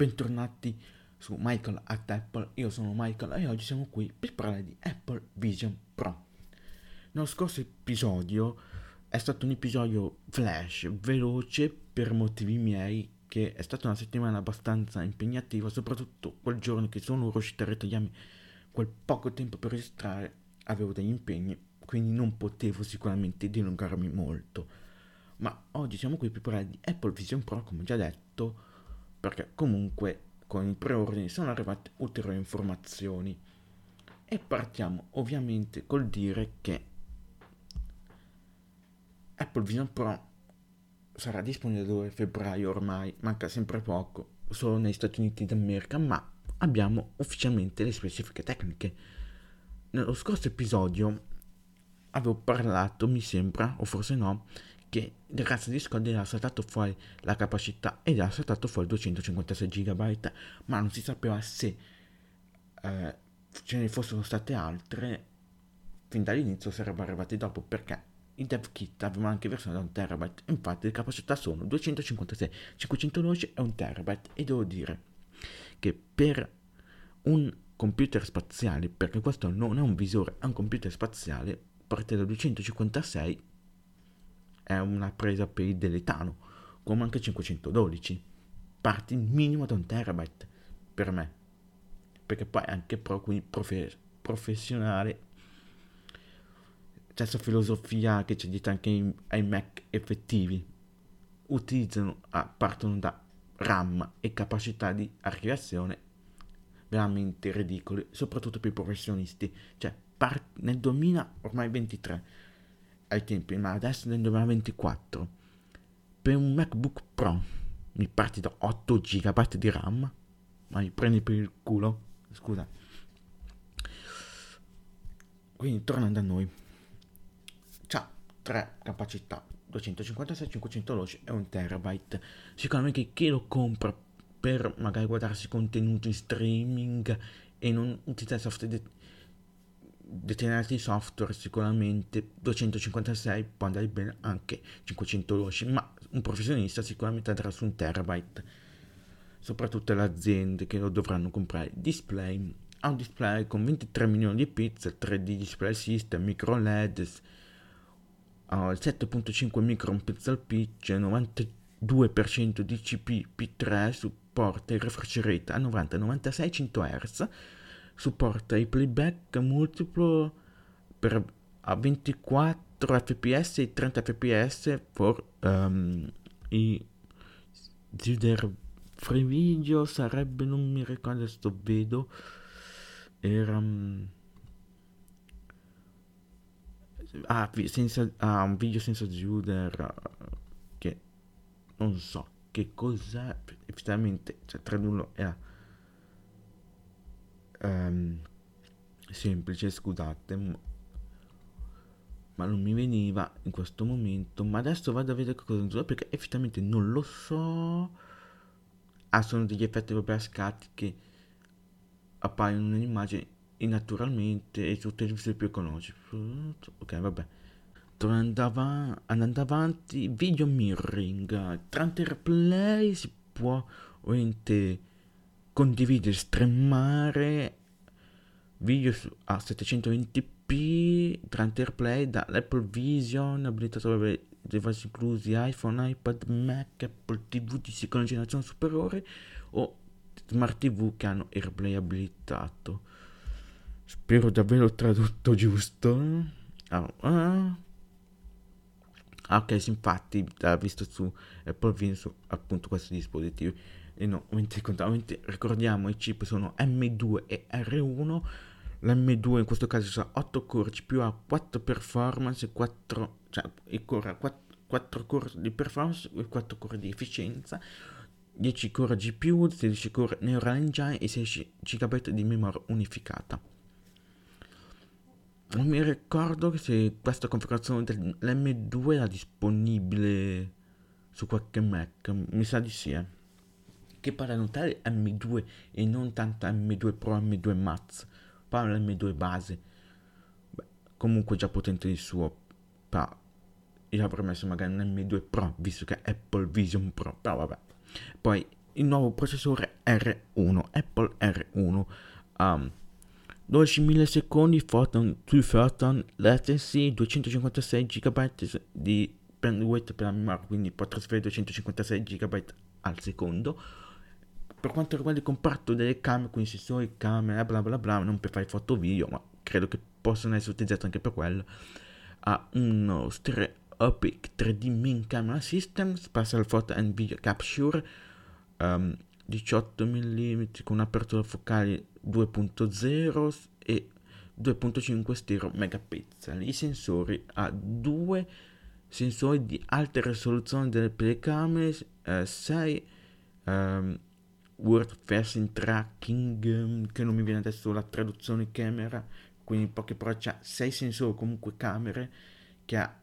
bentornati su Michael at Apple, io sono Michael e oggi siamo qui per parlare di Apple Vision Pro. Nello scorso episodio è stato un episodio flash, veloce per motivi miei, che è stata una settimana abbastanza impegnativa, soprattutto quel giorno che sono riuscito a ritagliarmi quel poco tempo per registrare, avevo degli impegni, quindi non potevo sicuramente dilungarmi molto ma oggi siamo qui per parlare di Apple Vision Pro, come già detto, perché comunque con i preordini sono arrivate ulteriori informazioni. E partiamo ovviamente col dire che Apple Vision Pro sarà disponibile il 2 febbraio ormai, manca sempre poco, solo negli Stati Uniti d'America, ma abbiamo ufficialmente le specifiche tecniche. Nello scorso episodio avevo parlato, mi sembra, o forse no, che il cazzo di Discord era saltato fuori la capacità ed era saltato fuori 256 GB, ma non si sapeva se eh, ce ne fossero state altre fin dall'inizio sarebbero arrivate dopo perché il dev kit aveva anche versione da 1 terabyte. Infatti le capacità sono 256 512 e 1 terabyte. E devo dire che per un computer spaziale perché questo non è un visore è un computer spaziale parte da 256 è una presa per il deletano, come anche 512. Parti minimo da un terabyte per me, perché poi anche pro, quindi profe- professionale. Questa filosofia che c'è dietro anche ai Mac effettivi. Utilizzano, ah, partono da RAM e capacità di archiviazione veramente ridicole, soprattutto per i professionisti. Cioè, part- nel 2000, ormai 23, ai tempi, ma adesso nel 2024 per un MacBook Pro mi parti da 8 GB di RAM, ma mi prendi per il culo, scusa. Quindi tornando a noi, c'ha tre capacità, 256, 512 e 1 terabyte. Sicuramente chi lo compra per magari guardarsi contenuti in streaming e non utilizzare software determinati software sicuramente 256 può andare bene anche 512 ma un professionista sicuramente andrà su un terabyte. Soprattutto le aziende che lo dovranno comprare. Display ha un display con 23 milioni di pixel 3D display system micro led uh, 7.5 micron pixel pitch 92% di CP P3 supporta il refresh rate a 90-96 100 Hz supporta il playback multiplo per a 24 fps e 30 fps per um, i Zilder free video. Sarebbe non mi ricordo sto vedo era um, ah, senza, ah, un video senza Zuder che non so che cos'è effettivamente cioè tradurlo era ehm, semplice, scusate, ma non mi veniva in questo momento, ma adesso vado a vedere cosa uso perché effettivamente non lo so. Ah, sono degli effetti proprio a scatti che appaiono nell'immagine e naturalmente e su televisione più economici. Ok, vabbè. Avanti, andando avanti, video mirroring. Tramite replay si può ovviamente condividere, streamare video su, a 720p tramite AirPlay dall'Apple Vision, abilitato per device inclusi iPhone, iPad, Mac, Apple TV di seconda generazione superiore o smart TV che hanno AirPlay abilitato. Spero davvero tradotto giusto. Ah, ah. ok, infatti, ha visto su Apple Vision appunto questi dispositivi e no, ovviamente, ricordiamo i chip sono M2 e R1 l'M2 in questo caso sa 8 core CPU ha 4 performance e 4 cioè il core 4, 4 core di performance e 4 core di efficienza 10 core GPU 16 core Neural Engine e 16 GB di memoria unificata. Non mi ricordo se questa configurazione dell'M2 era disponibile su qualche Mac mi sa di sì eh. Che parla notare M2 e non tanto M2 Pro, M2 Max, parla M2 base. Beh, comunque già potente di suo, però io avrei messo magari un M2 Pro, visto che è Apple Vision Pro, però vabbè. Poi il nuovo processore R1, Apple R1. Um, 12 millisecondi photon to photon latency, 256 GB di bandwidth per la memoria, quindi può trasferire 256 GB al secondo. Per quanto riguarda il comparto delle camere, quindi sensori, camera, bla bla bla, non per fare foto video, ma credo che possano essere utilizzati anche per quello, ha uno Stereopic 3D Main Camera System, Spatial Photo and Video Capture, um, 18 mm con un'apertura focale 2.0 e 2.5 stereo megapixel. I sensori ha due sensori di alta risoluzione delle telecamere, eh, 6 um, word facing tracking, um, che non mi viene adesso la traduzione camera, quindi in poche parole c'ha 6 sensori comunque camere che ha,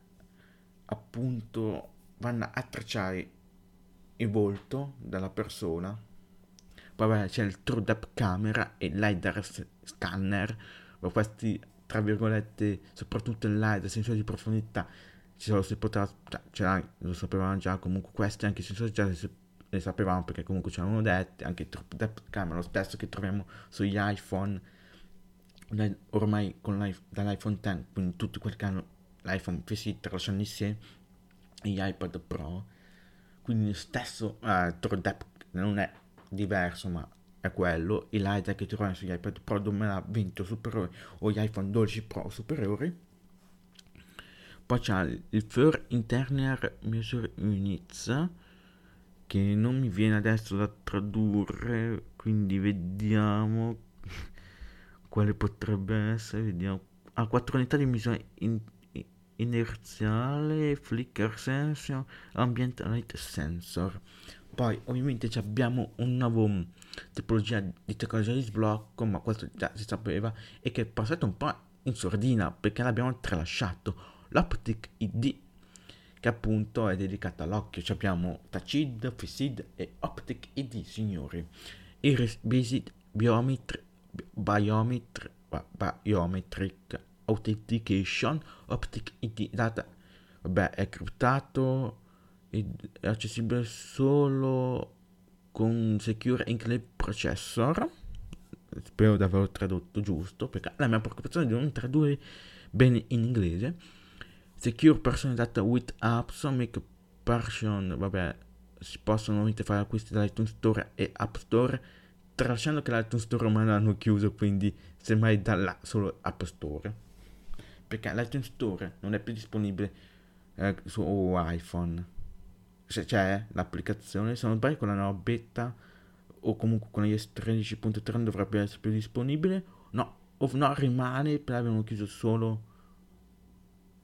appunto vanno a tracciare il volto della persona. Poi c'è il True Depth Camera e LiDAR Scanner, questi tra virgolette, soprattutto il LiDAR, sensori di profondità, ci lo si potrà, cioè, lo sapevamo già, comunque questi anche i sensori già li sapevamo perché comunque c'erano detti, anche il True Depth Camera, lo stesso che troviamo sugli iPhone, ormai con dall'iPhone 10, quindi tutti quelli che hanno l'iPhone FSI tralasciano insieme, e gli iPad Pro, quindi lo stesso Depth non è diverso, ma è quello, i LiDAR che troviamo sugli iPad Pro 2020 o superiori o gli iPhone 12 Pro superiori. Poi c'è il Fur Internal Measure Units che non mi viene adesso da tradurre, quindi vediamo quale potrebbe essere, vediamo. Ha ah, quattro unità di misura in, inerziale, flicker sensor, ambient light sensor. Poi ovviamente abbiamo un nuovo mm, tipologia di tecnologia di sblocco, ma questo già si sapeva, e che è passato un po' in sordina perché l'abbiamo tralasciato. L'Optic ID, che appunto è dedicata all'occhio. Ci abbiamo Tacid, Fisid e Optic ID, signori. Iris Visit Biometri, Biometri, Biometric Authentication, Optic ID, data, vabbè, è criptato è accessibile solo con Secure Enclave Processor. Spero di averlo tradotto giusto, perché la mia preoccupazione è di non tradurre bene in inglese. Secure Personal Data with Apps, Make Person, vabbè, si possono ovviamente fare acquisti dall'iTunes Store e App Store, tralasciando che l'iTunes Store ormai l'hanno chiuso, quindi semmai dalla solo App Store. Perché l'iTunes Store non è più disponibile eh, su iPhone se c'è l'applicazione, se non sbaglio con la nuova beta o comunque con iOS 13.3 dovrebbe essere più disponibile. No, o no, rimane, l'abbiamo chiuso solo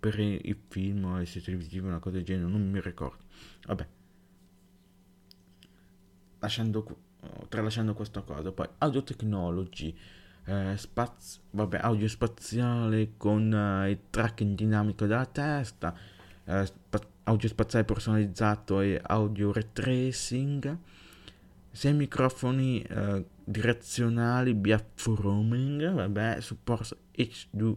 per i film o le serie televisive, una cosa del genere, non mi ricordo. Vabbè. Lasciando, tralasciando questa cosa, poi audio technology, eh, spaz- vabbè, audio spaziale con eh, il tracking dinamico della testa, eh, spa- audio spaziale personalizzato e audio retracing, 6 microfoni eh, direzionali via roaming, vabbè, supporto H2,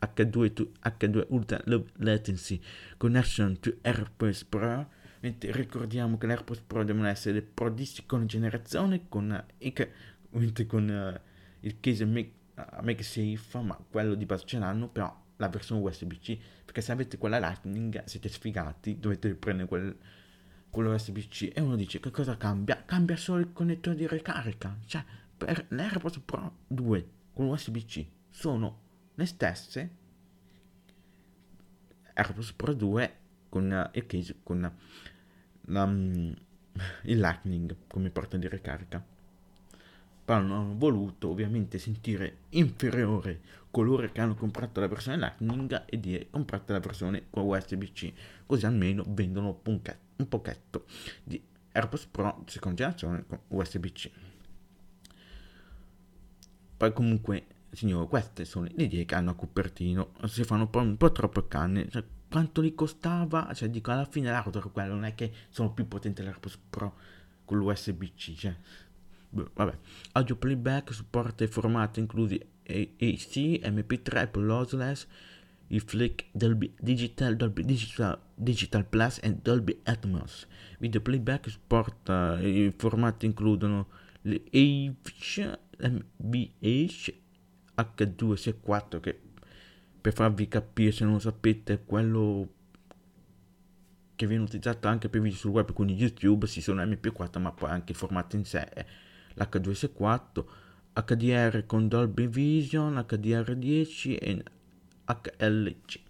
H2 to H2 Ultra Low Latency Connection to AirPods Pro. Mentre ricordiamo che l'AirPods Pro devono essere le Pro di seconda generazione con, uh, con uh, il case MagSafe, ma quello di base ce l'hanno, però la versione USB-C, perché se avete quella Lightning siete sfigati, dovete prendere quel, quello USB-C e uno dice che cosa cambia? Cambia solo il connettore di ricarica, cioè per l'AirPods Pro 2 con USB-C sono le stesse AirPods Pro 2 con il case con la, um, il Lightning come porta di ricarica. Però non hanno voluto ovviamente sentire inferiore coloro che hanno comprato la versione Lightning e dire comprate la versione con USB-C così almeno vendono un pochetto di AirPods Pro seconda generazione con USB-C poi comunque signore queste sono le idee che hanno a Cupertino si fanno un po', troppo canne cioè, quanto li costava cioè dico alla fine l'hardware quello non è che sono più potenti l'AirPods Pro con l'USB-C cioè vabbè. Audio playback supporta i formati inclusi AC, MP3, Apple lossless, il Flick Dolby Digital, Dolby Digital, Digital Plus e Dolby Atmos. Video playback supporta i formati includono le AVH, MVH, H264 che per farvi capire se non lo sapete è quello che viene utilizzato anche per video sul web quindi YouTube si sono MP4 ma poi anche il formato in sé è l'H264 HDR con Dolby Vision HDR10 e HLC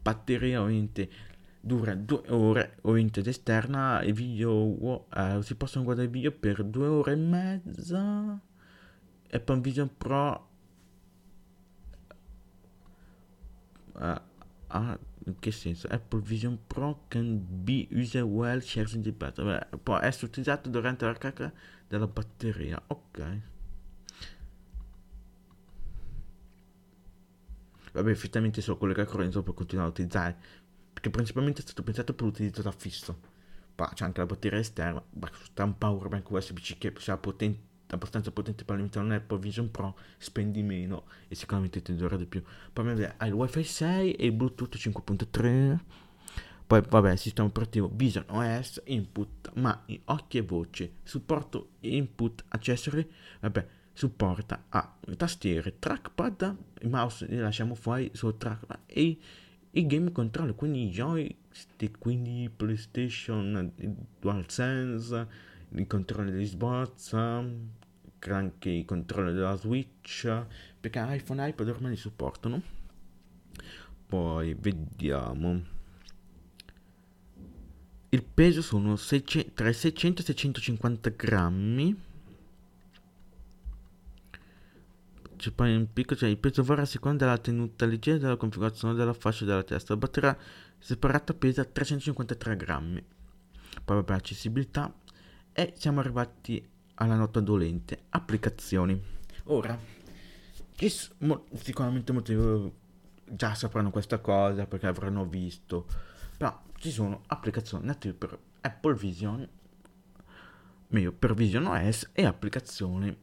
batteria ovviamente dura due ore ovviamente ed esterna e video eh, si possono guardare video per due ore e mezza Apple Vision Pro uh, ah, in che senso? Apple Vision Pro can be used well shares in the battery. può essere utilizzato durante la carica della batteria. Ok. Vabbè, effettivamente solo collega corrente per continuare a utilizzare. Perché principalmente è stato pensato per l'utilizzo da fisso. Poi c'è anche la batteria esterna. Ma sta un powerbank USB-C che sia potente abbastanza potente per alimentare un Apple Vision Pro spendi meno e sicuramente ti durerà di più. Poi hai il wifi 6 e il bluetooth 5.3 poi vabbè il sistema operativo Vision OS input ma occhi e voce supporto input accessory vabbè supporta a tastiere trackpad il mouse li lasciamo fuori sul trackpad e i game controller quindi i joystick quindi PlayStation DualSense i controlli di sbozza anche i controlli della Switch, perché iPhone e iPad ormai li supportano. Poi vediamo. Il peso sono 600, tra i 600 e 650 grammi. C'è poi un picco, cioè il peso varia a seconda della tenuta leggera della configurazione della fascia della testa. La batteria separata pesa 353 grammi. Poi vabbè, accessibilità. E siamo arrivati alla nota dolente, applicazioni. Ora, sicuramente molti già sapranno questa cosa perché avranno visto, però ci sono applicazioni native per Apple Vision, meglio per Vision OS e applicazioni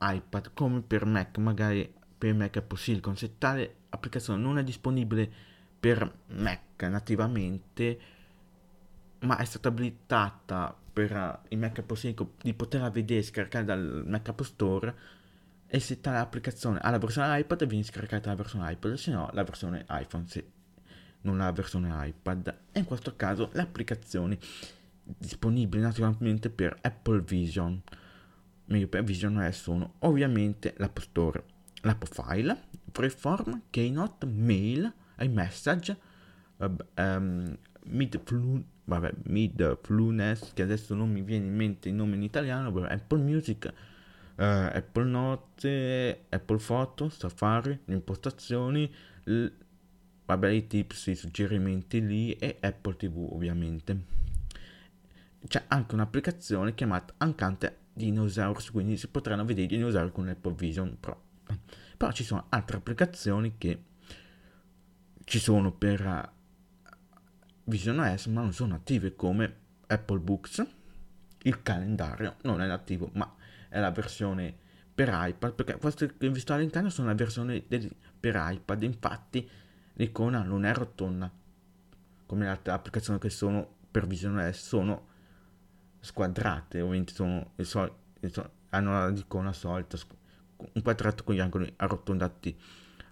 iPad come per Mac, magari per Mac Apple Silicon. Se tale applicazione non è disponibile per Mac nativamente, ma è stata abilitata per il Mac App Store di poterla vedere e scaricare dal Mac App Store e se tale applicazione ha la versione iPad viene scaricata la versione iPad se no la versione iPhone se non ha la versione iPad. E in questo caso le applicazioni disponibili naturalmente per Apple Vision. Meglio per Vision OS sono ovviamente l'App Store l'App File Freeform Keynote Mail iMessage um, Midflu vabbè, Mid Flunes, che adesso non mi viene in mente il nome in italiano, vabbè, Apple Music, eh, Apple Note, Apple Photo, Safari, le impostazioni, l- vabbè, i tips, i suggerimenti lì e Apple TV ovviamente. C'è anche un'applicazione chiamata Ancante Dinosaurs, quindi si potranno vedere i dinosauri con l'Apple Vision Pro. Però ci sono altre applicazioni che ci sono per Vision OS ma non sono attive come Apple Books. Il calendario non è attivo ma è la versione per iPad perché queste che vi sto all'interno sono la versione del, per iPad infatti l'icona non è rotonda come le altre applicazioni che sono per Vision OS sono squadrate ovviamente sono, sol, hanno l'icona solita un quadrato con gli angoli arrotondati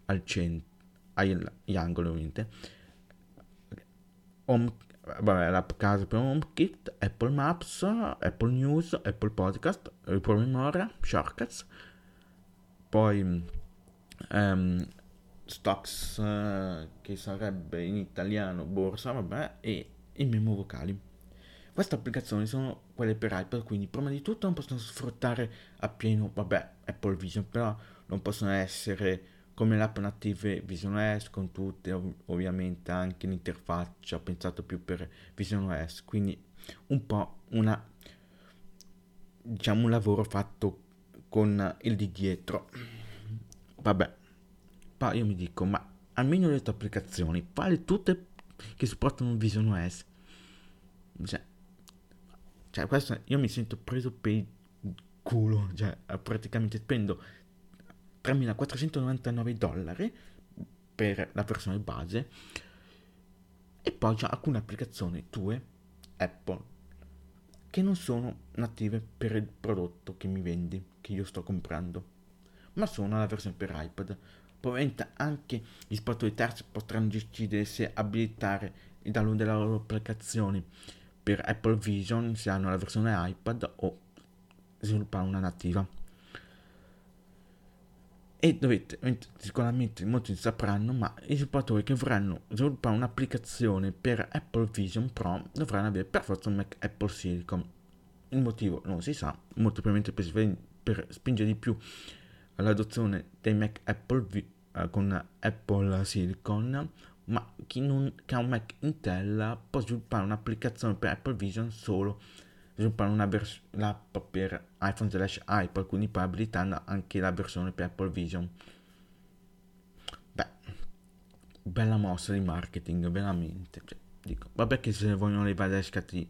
al centro agli angoli ovviamente Home, vabbè, l'app casa per HomeKit, Apple Maps, Apple News, Apple Podcast, promemoria, Shortcuts, poi um, Stocks, uh, che sarebbe in italiano borsa, vabbè, e i memo vocali. Queste applicazioni sono quelle per iPad, quindi prima di tutto non possono sfruttare appieno, vabbè, Apple Vision, però non possono essere come l'app native Vision OS con tutte ov- ovviamente anche l'interfaccia pensato più per Vision OS quindi un po' una diciamo un lavoro fatto con il di dietro. Vabbè poi io mi dico ma almeno le tue applicazioni quali tutte che supportano Vision OS cioè, cioè questo io mi sento preso per il culo cioè praticamente spendo 3.499 dollari per la versione base e poi c'è alcune applicazioni tue Apple che non sono native per il prodotto che mi vendi, che io sto comprando, ma sono la versione per iPad. Probabilmente anche gli sportatori terzi potranno decidere se abilitare il download delle loro applicazioni per Apple Vision se hanno la versione iPad o sviluppare una nativa e dovete, sicuramente molti sapranno, ma i sviluppatori che vorranno sviluppare un'applicazione per Apple Vision Pro dovranno avere per forza un Mac Apple Silicon. Il motivo non si sa, molto probabilmente per, per spingere di più all'adozione dei Mac Apple eh, con Apple Silicon, ma chi non che ha un Mac Intel può sviluppare un'applicazione per Apple Vision solo sviluppare una vers- l'app per iPhone slash iPad, quindi poi abilitando anche la versione per Apple Vision. Beh, bella mossa di marketing, veramente. Cioè, dico, vabbè che se vogliono levare le scatole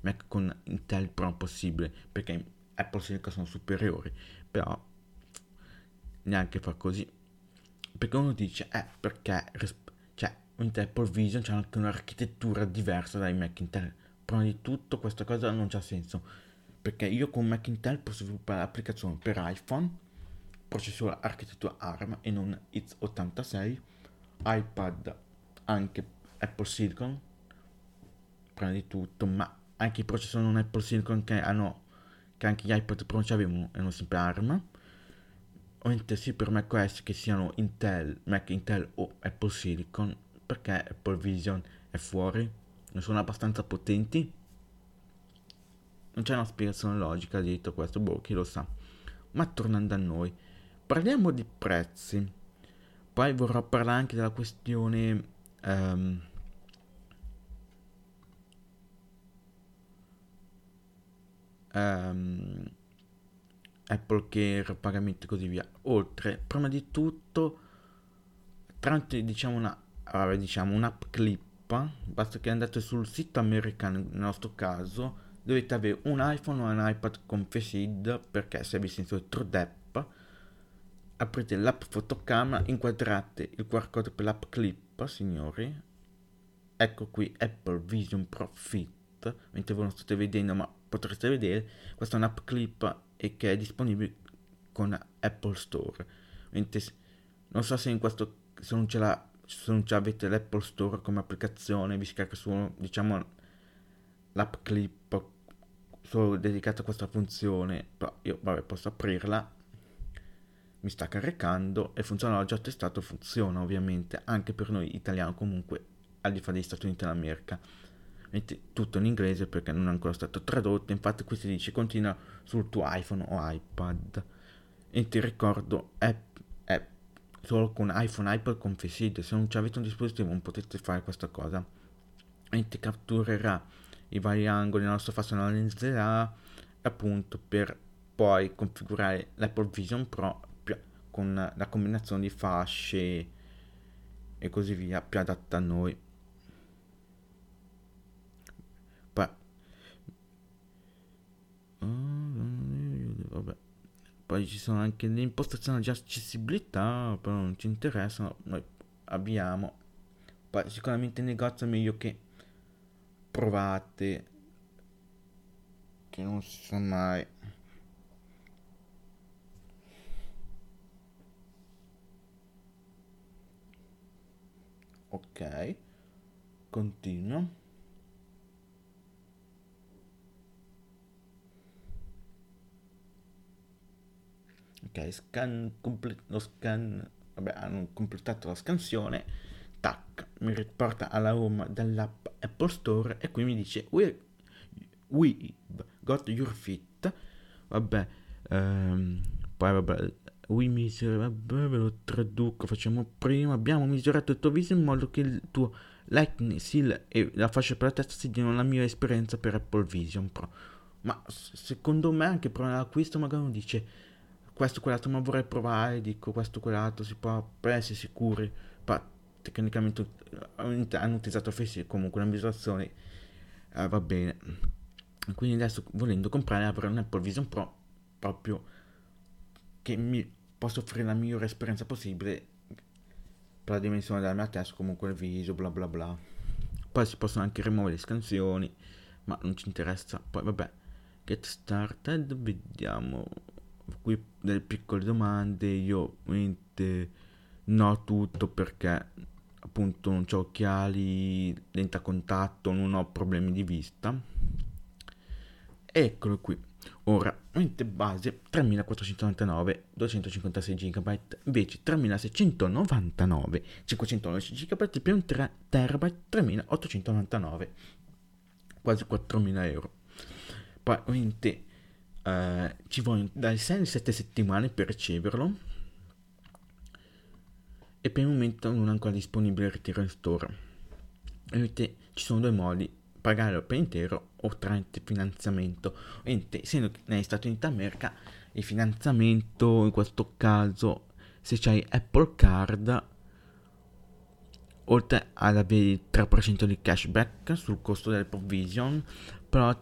Mac con Intel Pro possibile, perché Apple Silicon sono superiori, però neanche fa così. Perché uno dice, eh, perché, cioè, Apple Vision c'è anche un'architettura diversa dai Mac Intel prima di tutto questa cosa non c'ha senso. Perché io con Mac Intel posso sviluppare l'applicazione per iPhone processore architettura ARM e non x86 iPad anche Apple Silicon prima di tutto ma anche i processori non Apple Silicon che hanno che anche gli iPad Pro avevano erano sempre ARM. Ovviamente sì per macOS che siano Intel, Mac Intel o Apple Silicon perché Apple Vision è fuori sono abbastanza potenti? Non c'è una spiegazione logica dietro questo, boh, chi lo sa. Ma tornando a noi, parliamo di prezzi. Poi vorrò parlare anche della questione... Um, um, Apple Care, pagamenti e così via. Oltre, prima di tutto, tramite diciamo una, diciamo un'app clip basta che andate sul sito americano, nel nostro caso, dovete avere un iPhone o un iPad con Face ID perché se avete sentito TrueDep, aprite l'app fotocamera, inquadrate il QR code per l'app Clip, signori. Ecco qui Apple Vision Pro Fit, mentre voi non state vedendo ma potreste vedere, questa è un'app Clip e che è disponibile con Apple Store. Mentre, non so se in questo se non ce l'ha se non avete l'Apple Store come applicazione, vi scarica solo, diciamo, l'app clip solo dedicata a questa funzione, però io, vabbè, posso aprirla, mi sta caricando e funziona, l'ho già testato, funziona ovviamente, anche per noi italiani comunque, al di fuori degli Stati Uniti d'America. Tutto in inglese perché non è ancora stato tradotto, infatti qui si dice continua sul tuo iPhone o iPad. E ti ricordo, è solo con iPhone, iPad con Face. Se non avete un dispositivo non potete fare questa cosa. E ti catturerà i vari angoli della nostra faccia, analizzerà appunto per poi configurare l'Apple Vision Pro con la combinazione di fasce e così via più adatta a noi. Poi, vabbè. Poi ci sono anche le impostazioni di accessibilità, però non ci interessano. Noi abbiamo. Poi sicuramente in negozio è meglio che provate. Che non si sa mai. Ok. Continuo. Scan comple- lo scan vabbè hanno completato la scansione tac mi riporta alla home dell'app Apple Store e qui mi dice we, we got your fit vabbè um, poi vabbè we misura vabbè ve lo traduco facciamo prima. Abbiamo misurato il tuo viso in modo che il tuo lightning seal e la fascia per la testa si diano la mia esperienza per Apple Vision Pro. Ma secondo me anche prima dell'acquisto magari uno dice questo quell'altro ma vorrei provare dico questo quell'altro si può essere sicuri ma tecnicamente hanno utilizzato Face comunque una misurazione eh, va bene quindi adesso volendo comprare avrò un Apple Vision Pro proprio che mi possa offrire la migliore esperienza possibile per la dimensione della mia testa, comunque il viso, bla bla bla. Poi si possono anche rimuovere le scansioni, ma non ci interessa. Poi vabbè, get started, vediamo qui delle piccole domande, io ovviamente no tutto perché appunto non ho occhiali, lente a contatto, non ho problemi di vista. Eccolo qui. Ora, mente base 3499, 256 GB, invece 3699, 512 GB più un 3 TB, 3899, quasi 4000 euro. Poi ovviamente eh, ci vogliono dai 6 alle 7 settimane per riceverlo e per il momento non è ancora disponibile il ritiro in store. Ovviamente ci sono due modi pagarlo per intero o tramite finanziamento. Ovviamente, essendo negli Stati Uniti d'America il finanziamento in questo caso, se c'hai Apple Card, oltre ad avere il 3% di cashback sul costo del provision, però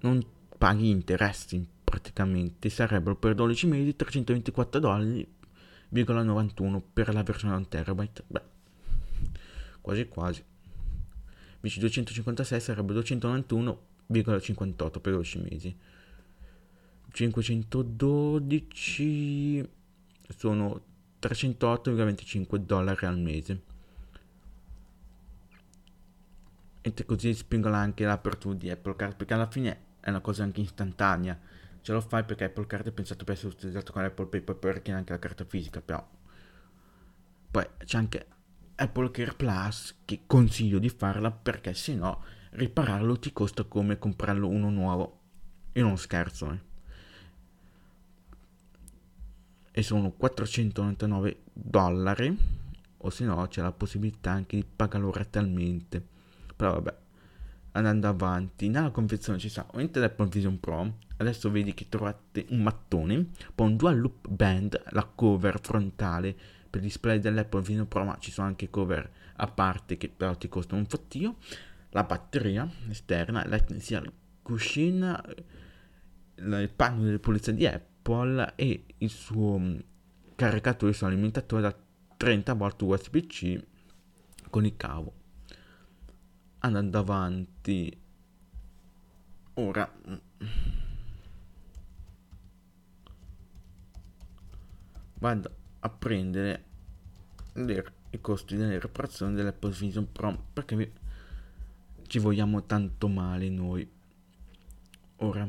non paghi interessi praticamente, sarebbero per 12 mesi 324 dollari,91 per la versione 1 terabyte. Beh, quasi quasi. Invece 256 sarebbe 291,58 per 12 mesi. 512 sono 308,25 dollari al mese. E così spingono anche l'apertura di Apple Card perché alla fine è una cosa anche istantanea ce lo fai perché Apple Card è pensato per essere utilizzato con Apple Pay poi perché anche la carta fisica però poi c'è anche Apple Care Plus che consiglio di farla perché se no ripararlo ti costa come comprarlo uno nuovo. Io non scherzo, eh. E sono 499 dollari o se no c'è la possibilità anche di pagarlo rettalmente. Però vabbè, andando avanti, nella confezione ci sta ovviamente l'Apple Vision Pro. Adesso vedi che trovate un mattone, poi un dual loop band, la cover frontale per display dell'Apple Vision Pro, ma ci sono anche cover a parte che però ti costano un fottio. La batteria esterna, l'essential cushion, il panno delle pulizia di Apple e il suo mm, caricatore, il suo alimentatore da 30 volt USB-C con il cavo. Andando avanti, ora. Vado a prendere le, i costi delle riparazioni dell'Apple Vision Pro perché vi, ci vogliamo tanto male noi. Ora.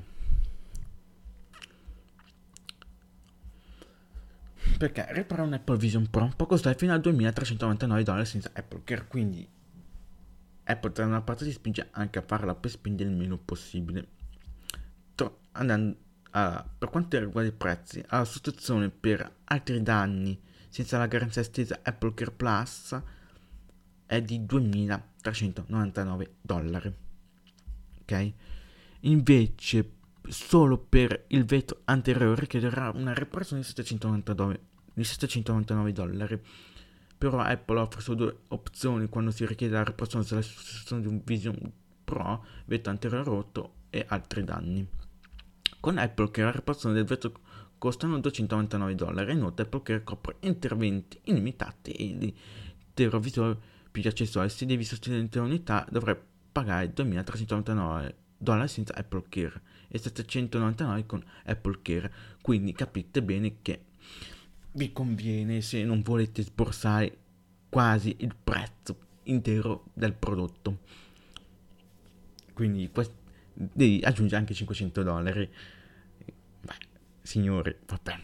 Perché riparare un Apple Vision Pro può costare fino a 2399 dollari senza Apple Care quindi Apple da una parte si spinge anche a farla per spendere il meno possibile Tro- andando allora, per quanto riguarda i prezzi, la sostituzione per altri danni senza la garanzia estesa Apple Care Plus è di 2.399 dollari. Ok? Invece, solo per il vetro anteriore richiederà una riparazione di 799, di 799 dollari. Però Apple offre solo due opzioni quando si richiede la riparazione della sostituzione di un Vision Pro, vetro anteriore rotto e altri danni. Con Apple Care la riparazione del vetro costano 299 dollari. Inoltre Apple Care copre interventi illimitati e l'intero visore più gli accessori. Se devi sostenere unità dovrai pagare 2399 dollari senza Apple Care e 799 con Apple Care. Quindi capite bene che vi conviene se non volete sborsare quasi il prezzo intero del prodotto. Quindi questo devi aggiungere anche 500 dollari. Beh, signori, vabbè.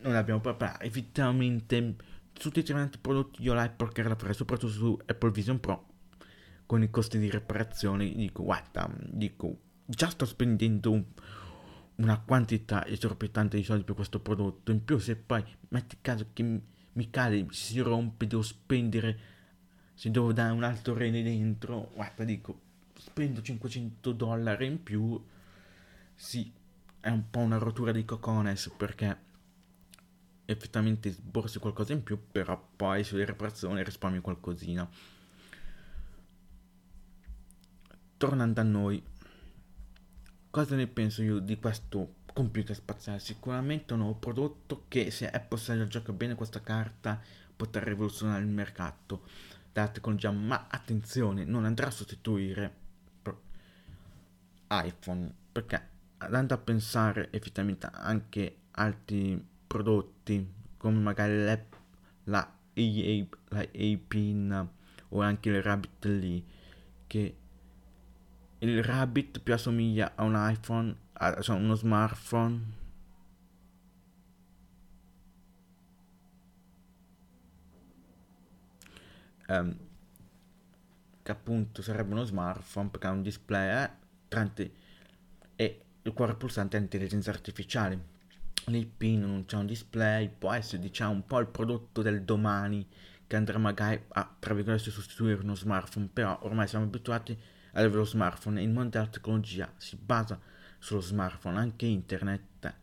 Non abbiamo proprio effettivamente su tutti i prodotti io l'Apple Care la farei soprattutto su Apple Vision Pro con i costi di riparazione dico guarda dico già sto spendendo un, una quantità esorbitante di soldi per questo prodotto in più se poi metti caso che mi, cade si rompe devo spendere se devo dare un altro rene dentro guarda dico spendo 500 dollari in più, sì, è un po' una rottura di cocones perché effettivamente sborsi qualcosa in più, però poi sulle riparazioni risparmio qualcosina. Tornando a noi, cosa ne penso io di questo computer spaziale? Sicuramente un nuovo prodotto che se Apple sa gioca bene questa carta poter rivoluzionare il mercato della tecnologia, ma attenzione, non andrà a sostituire iPhone, perché andando a pensare effettivamente anche altri prodotti come magari la EA, la A-Pin o anche il Rabbit lì che il Rabbit più assomiglia a un iPhone, a cioè uno smartphone um, che appunto sarebbe uno smartphone perché ha un display eh, tramite, e il cuore pulsante è l'intelligenza artificiale. L'IP non c'è un display, può essere diciamo un po' il prodotto del domani che andrà magari a tra virgolette sostituire uno smartphone, però ormai siamo abituati avere lo smartphone e il mondo della tecnologia si basa sullo smartphone, anche internet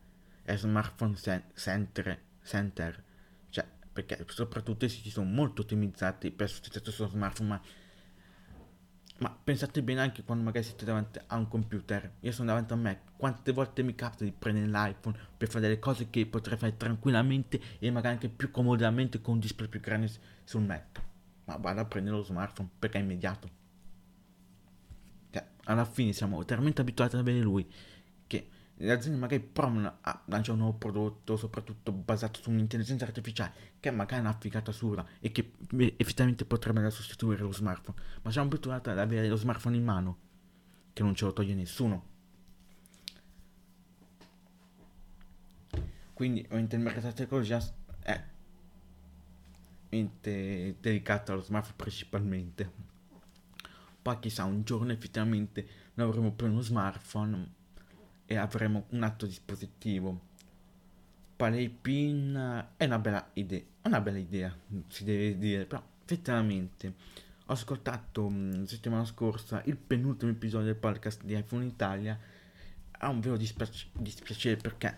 è smartphone center, center cioè perché soprattutto i siti sono molto ottimizzati per sostituire sullo smartphone, ma ma pensate bene anche quando magari siete davanti a un computer. Io sono davanti a Mac. Quante volte mi capita di prendere l'iPhone per fare delle cose che potrei fare tranquillamente e magari anche più comodamente con un display più grande sul Mac. Ma vado a prendere lo smartphone perché è immediato. Alla fine siamo talmente abituati ad avere lui che le aziende magari provano a lanciare un nuovo prodotto, soprattutto basato su un'intelligenza artificiale, che è magari una figata sola e che effettivamente potrebbe sostituire lo smartphone. Ma siamo abituati ad avere lo smartphone in mano, che non ce lo toglie nessuno. Quindi ovviamente il mercato della tecnologia è dedicato allo smartphone principalmente. Poi chissà, un giorno effettivamente non avremo più uno smartphone e avremo un atto dispositivo. Pin è una bella idea, una bella idea, si deve dire, però effettivamente ho ascoltato la settimana scorsa il penultimo episodio del podcast di iPhone Italia, ha un vero dispiace, dispiacere perché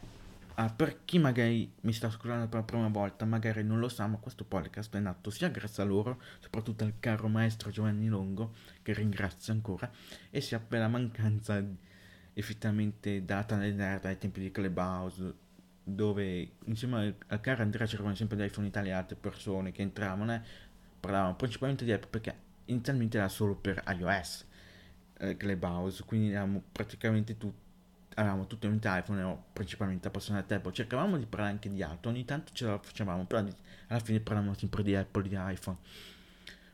uh, per chi magari mi sta ascoltando per la prima volta, magari non lo sa, ma questo podcast è nato sia grazie a loro, soprattutto al caro maestro Giovanni Longo, che ringrazio ancora, e sia per la mancanza effettivamente data dai tempi di Clubhouse dove insieme al caro Andrea c'erano sempre da iPhone Italia altre persone che entravano e parlavano principalmente di Apple perché inizialmente era solo per iOS eh, Clubhouse quindi eravamo praticamente tutti avevamo tutti un iPhone ero principalmente appassionati Apple cercavamo di parlare anche di altro ogni tanto ce la facevamo però alla fine parlavamo sempre di Apple di iPhone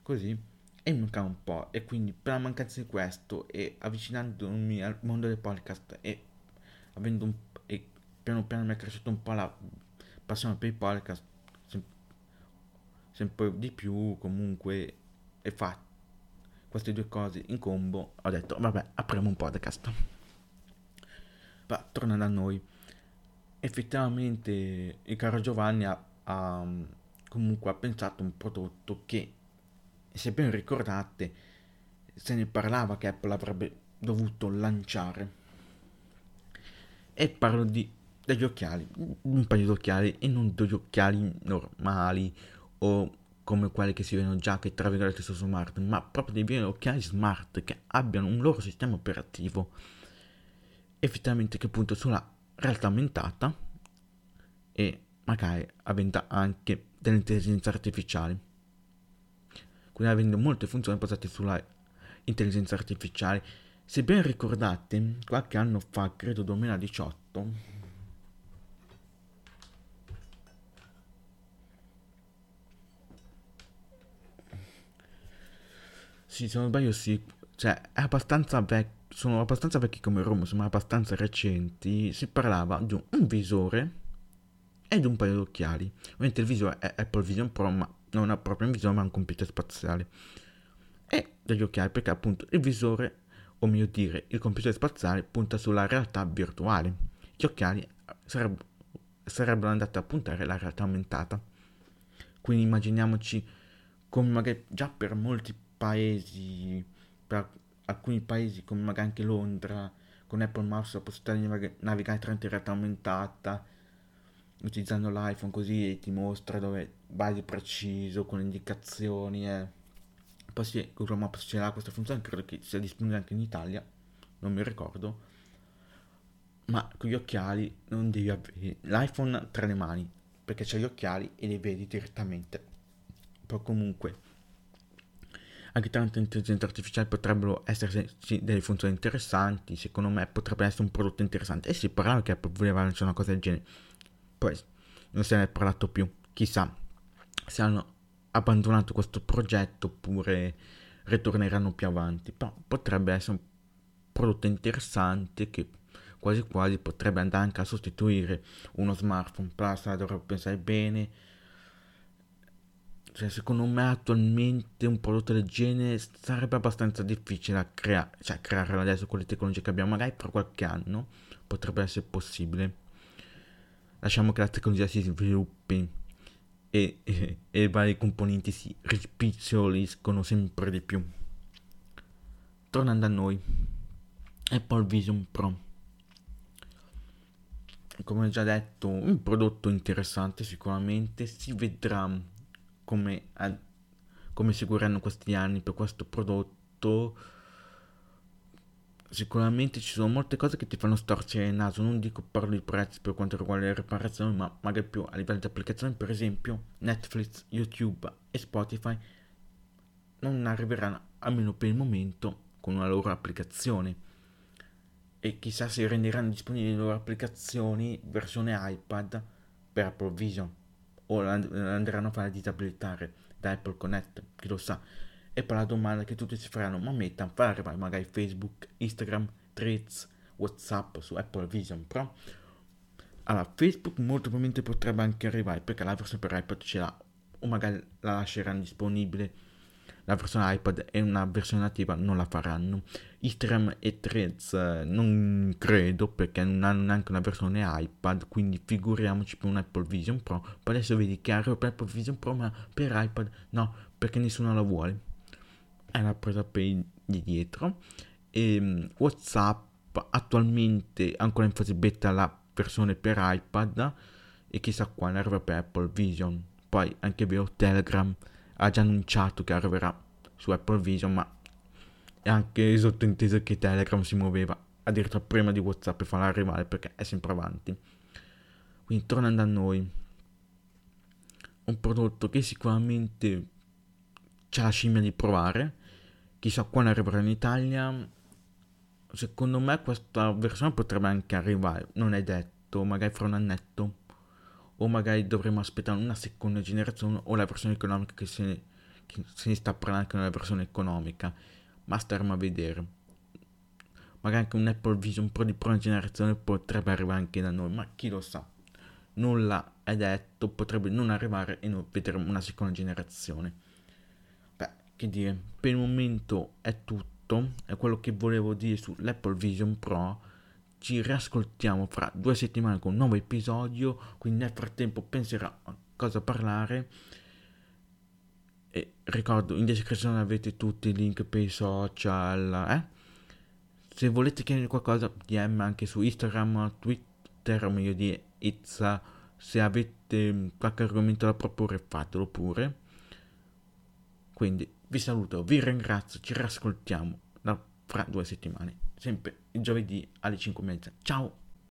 così e mancava un po' e quindi per la mancanza di questo e avvicinandomi al mondo del podcast e avendo un e piano piano mi è cresciuta un po' la passione per i podcast sem- sempre di più comunque e fa queste due cose in combo ho detto vabbè apriamo un podcast ma tornando a noi effettivamente il caro Giovanni ha, ha comunque ha pensato un prodotto che se ben ricordate, se ne parlava che Apple avrebbe dovuto lanciare. E parlo di, degli occhiali, un paio di occhiali e non degli occhiali normali o come quelli che si vedono già che tra virgolette sono smart, ma proprio dei occhiali smart che abbiano un loro sistema operativo effettivamente che punta sulla realtà aumentata e magari avendo anche dell'intelligenza artificiale quindi avendo molte funzioni basate sulla intelligenza artificiale. Se ben ricordate, qualche anno fa, credo 2018, sì, se non sbaglio sì, cioè è abbastanza vecchio, sono abbastanza vecchi come Roma, sono abbastanza recenti, si parlava di un, un visore ed un paio di occhiali. Ovviamente il visore è Apple Vision Pro, ma non ha proprio un visore ma un computer spaziale. E degli occhiali perché appunto il visore o meglio dire il computer spaziale punta sulla realtà virtuale. Gli occhiali sareb- sarebbero andati a puntare alla realtà aumentata. Quindi immaginiamoci come magari già per molti paesi per alcuni paesi come magari anche Londra con Apple Mouse la possibilità di navigare tramite realtà aumentata utilizzando l'iPhone così ti mostra dove vai di preciso con indicazioni e poi sì, Google Maps ce l'ha questa funzione credo che sia disponibile anche in Italia non mi ricordo. Ma con gli occhiali non devi avere l'iPhone tra le mani perché c'hai gli occhiali e li vedi direttamente. Poi comunque anche tante intelligenze artificiali potrebbero essere sì, delle funzioni interessanti, secondo me potrebbe essere un prodotto interessante. E si parlava che Apple voleva lanciare una cosa del genere, poi non se ne è parlato più, chissà se hanno abbandonato questo progetto oppure ritorneranno più avanti, però potrebbe essere un prodotto interessante che quasi quasi potrebbe andare anche a sostituire uno smartphone, però la dovrò pensare bene cioè, secondo me attualmente un prodotto del genere sarebbe abbastanza difficile da creare, cioè crearlo adesso con le tecnologie che abbiamo, magari per qualche anno potrebbe essere possibile. Lasciamo che la tecnologia si sviluppi e, e, e i vari componenti si rispiccoliscono sempre di più. Tornando a noi, Apple Vision Pro. Come già detto, un prodotto interessante sicuramente, si vedrà come, a, come seguiranno questi anni per questo prodotto sicuramente ci sono molte cose che ti fanno storcere il naso. Non dico parlo di prezzi per quanto riguarda le riparazioni ma magari più a livello di applicazioni. Per esempio Netflix, YouTube e Spotify non arriveranno almeno per il momento con una loro applicazione. E chissà se renderanno disponibili le loro applicazioni versione iPad per Apple Vision o andranno a fare disabilitare da Apple Connect, chi lo sa. E poi la domanda che tutti si faranno, ma Meta fa arrivare magari Facebook, Instagram, Threads, Whatsapp su Apple Vision Pro? Allora, Facebook molto probabilmente potrebbe anche arrivare perché la versione per iPad ce l'ha o magari la lasceranno disponibile la versione iPad e una versione nativa non la faranno. Instagram e Threads eh, non credo perché non hanno neanche una versione iPad, quindi figuriamoci per un Apple Vision Pro. Poi adesso vedi arriva per Apple Vision Pro, ma per iPad no, perché nessuno la vuole. È la presa per di dietro. E um, WhatsApp attualmente ancora in fase beta la versione per iPad e chissà quando arriva per Apple Vision. Poi anche vero Telegram ha già annunciato che arriverà su Apple Vision, ma è anche sottointeso che Telegram si muoveva addirittura prima di WhatsApp per farla arrivare perché è sempre avanti. Quindi tornando a noi, un prodotto che sicuramente c'è la scimmia di provare, chissà quando arriverà in Italia. Secondo me questa versione potrebbe anche arrivare, non è detto, magari fra un annetto o magari dovremmo aspettare una seconda generazione o la versione economica che se ne, che se ne sta parlando anche nella versione economica, ma staremo a vedere. Magari anche un Apple Vision Pro di prima generazione potrebbe arrivare anche da noi, ma chi lo sa. Nulla è detto, potrebbe non arrivare e noi vedremo una seconda generazione. Beh, che dire, per il momento è tutto, è quello che volevo dire sull'Apple Vision Pro ci riascoltiamo fra due settimane con un nuovo episodio, quindi nel frattempo penserò a cosa parlare. E ricordo, in descrizione avete tutti i link per i social, eh? Se volete chiedere qualcosa, DM anche su Instagram, Twitter, o meglio dire Itza. Se avete qualche argomento da proporre, fatelo pure. Quindi vi saluto, vi ringrazio, ci riascoltiamo fra due settimane sempre il giovedì alle 5 e mezza. Ciao!